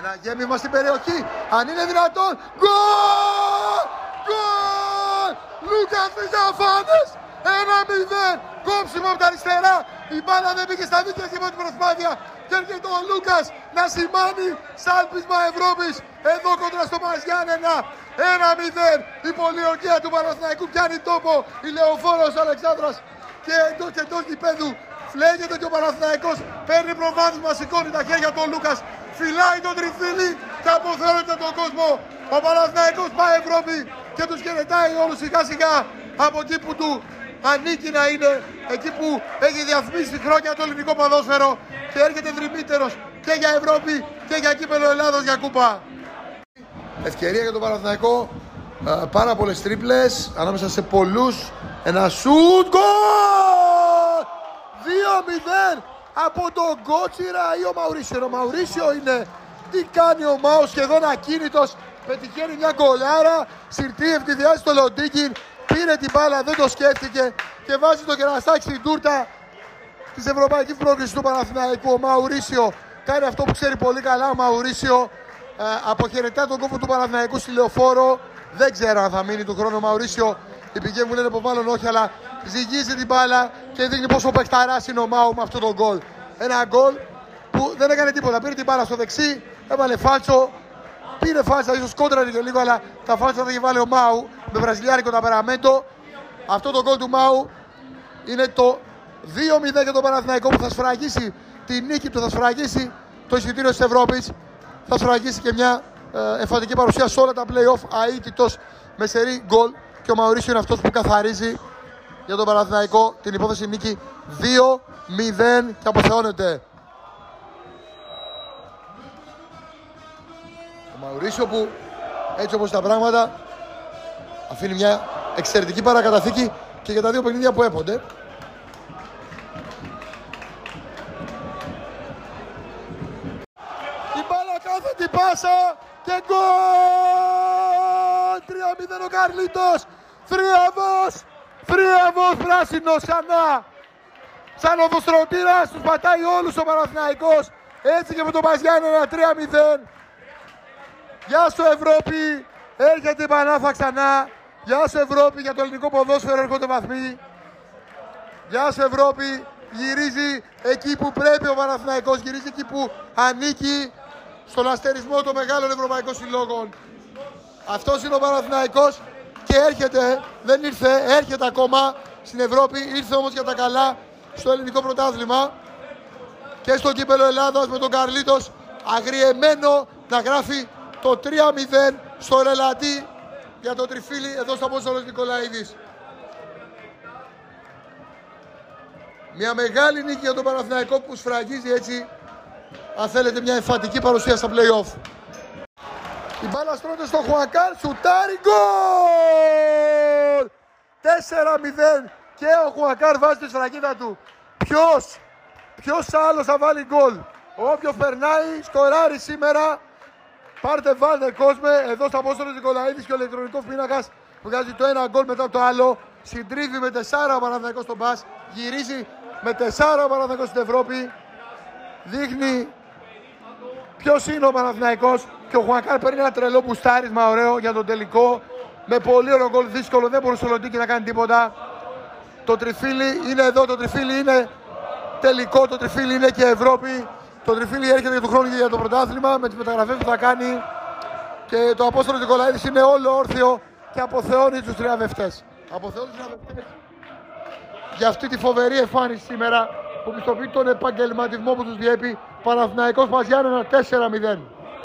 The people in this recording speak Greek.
Ένα γέμιμα στην περιοχή. Αν είναι δυνατόν. Γκολ! Γκολ! Λούκας Φιζαφάνες. Ένα μηδέν. Κόψιμο από τα αριστερά. Η μπάλα δεν πήγε στα δίκτυα και με την προσπάθεια. Και έρχεται ο Λούκας να σημάνει σάλπισμα Ευρώπης. Εδώ κοντά στο Μαζιάννενα. Ένα μηδέν. Η πολιορκία του Παναθηναϊκού πιάνει τόπο. Η Λεωφόρος Αλεξάνδρας και εντός και εντός γηπέδου. Φλέγεται και ο Παναθηναϊκός παίρνει προβάδισμα, σηκώνει τα χέρια του ο Λούκας, φυλάει τον τριφύλι και αποθεώνεται τον κόσμο. Ο Παναθηναϊκός πάει Ευρώπη και τους χαιρετάει όλους σιγά σιγά από εκεί που του ανήκει να είναι, εκεί που έχει διαφημίσει χρόνια το ελληνικό ποδόσφαιρο και έρχεται δρυμύτερος και για Ευρώπη και για κύπελο Ελλάδος για κούπα. Ευκαιρία για τον Παναθηναϊκό, ε, πάρα πολλές τρίπλες ανάμεσα σε πολλούς ένα σουτ γκολ! 2-0 από τον Κότσιρα ή ο Μαουρίσιο. Ο Μαουρίσιο είναι τι κάνει ο Μάος σχεδόν ακίνητος. Πετυχαίνει μια γκολάρα, συρτή ευθυδιάζει το Λοντίκιν, πήρε την μπάλα, δεν το σκέφτηκε και βάζει το κεραστάκι στην τούρτα της Ευρωπαϊκής Πρόκλησης του Παναθηναϊκού. Ο Μαουρίσιο κάνει αυτό που ξέρει πολύ καλά ο Μαουρίσιο. Ε, αποχαιρετά τον κόμπο του Παναθηναϊκού στη λεωφόρο. Δεν ξέρω αν θα μείνει του χρόνου ο Μαουρίσιο οι πηγές μου λένε από μάλλον όχι, αλλά ζυγίζει την μπάλα και δείχνει πόσο παιχταράς είναι ο Μάου με αυτό το γκολ. Ένα γκολ που δεν έκανε τίποτα. Πήρε την μπάλα στο δεξί, έβαλε φάλτσο, πήρε φάλτσα, ίσως κόντρανε και λίγο, αλλά τα φάλτσα θα είχε βάλει ο Μάου με βραζιλιάρικο ταπεραμέντο. Αυτό το γκολ του Μάου είναι το 2-0 για τον Παναθηναϊκό που θα σφραγίσει τη νίκη του, θα σφραγίσει το εισιτήριο της Ευρώπης, θα σφραγίσει και μια ε, εμφαντική παρουσία σε όλα τα play-off αίτητος με σερή γκολ και ο Μαουρίσιο είναι αυτός που καθαρίζει για τον Παναθηναϊκό την υπόθεση νίκη 2-0 και αποθεώνεται. Ο Μαουρίσιο που έτσι όπως τα πράγματα αφήνει μια εξαιρετική παρακαταθήκη και για τα δύο παιχνίδια που έπονται. Η μπάλα κάθεται πάσα και γκολ! 3-0 ο Καρλίτος! Θρίαβος! Θρίαβος πράσινος ξανά! Σαν οδοστρωτήρας τους πατάει όλους ο Παναθηναϊκός. Έτσι και με τον Παζιάννη ένα 3-0. Γεια σου Ευρώπη! Έρχεται η Πανάθα ξανά. Γεια σου Ευρώπη για το ελληνικό ποδόσφαιρο έρχονται βαθμοί. Γεια σου Ευρώπη! Γυρίζει εκεί που πρέπει ο Παναθηναϊκός, γυρίζει εκεί που ανήκει στον αστερισμό των μεγάλων ευρωπαϊκών συλλόγων. Αυτός είναι ο Παναθηναϊκός και έρχεται, δεν ήρθε, έρχεται ακόμα στην Ευρώπη, ήρθε όμως για τα καλά στο ελληνικό πρωτάθλημα και στο κύπελο Ελλάδας με τον Καρλίτος αγριεμένο να γράφει το 3-0 στο ρελατή για το τριφύλι εδώ στο Απόστολος Νικολαίδης. Μια μεγάλη νίκη για τον Παναθηναϊκό που σφραγίζει έτσι αν θέλετε μια εμφαντική παρουσία στα play-off. Η μπάλα στρώνεται στο Χουακάν, σουτάρι, γκολ! 4-0 και ο Χουακάρ βάζει τη σφραγίδα του. Ποιος, ποιος άλλος θα βάλει γκολ; Όποιο περνάει στο ράρι σήμερα, πάρτε βάλτε κόσμε, εδώ στα Απόστολος Νικολαίδης και ο ηλεκτρονικός πίνακας βγάζει το ένα γκολ μετά το άλλο. Συντρίβει με 4 ο Παναθηναϊκός στον Μπας, γυρίζει με 4 ο Παναθηναϊκός στην Ευρώπη. Δείχνει ποιος είναι ο Παναθηναϊκός και ο Χουακάρ παίρνει ένα τρελό μπουστάρισμα ωραίο για τον τελικό. Με πολύ ωραίο γκολ δύσκολο, δεν μπορούσε ο Λοντίκη να κάνει τίποτα. Το τριφύλι είναι εδώ, το τριφύλι είναι τελικό, το τριφύλι είναι και Ευρώπη. Το τριφύλι έρχεται για τον χρόνο και για το πρωτάθλημα με τις μεταγραφές που θα κάνει. Και το Απόστολο Νικολαίδης είναι όλο όρθιο και αποθεώνει τους τριαδευτέ. Αποθεώνει τους τριαδευτέ για αυτή τη φοβερή εμφάνιση σήμερα που πιστοποιεί τον επαγγελματισμό που τους διέπει Παναθηναϊκός Παζιάννενα 4-0.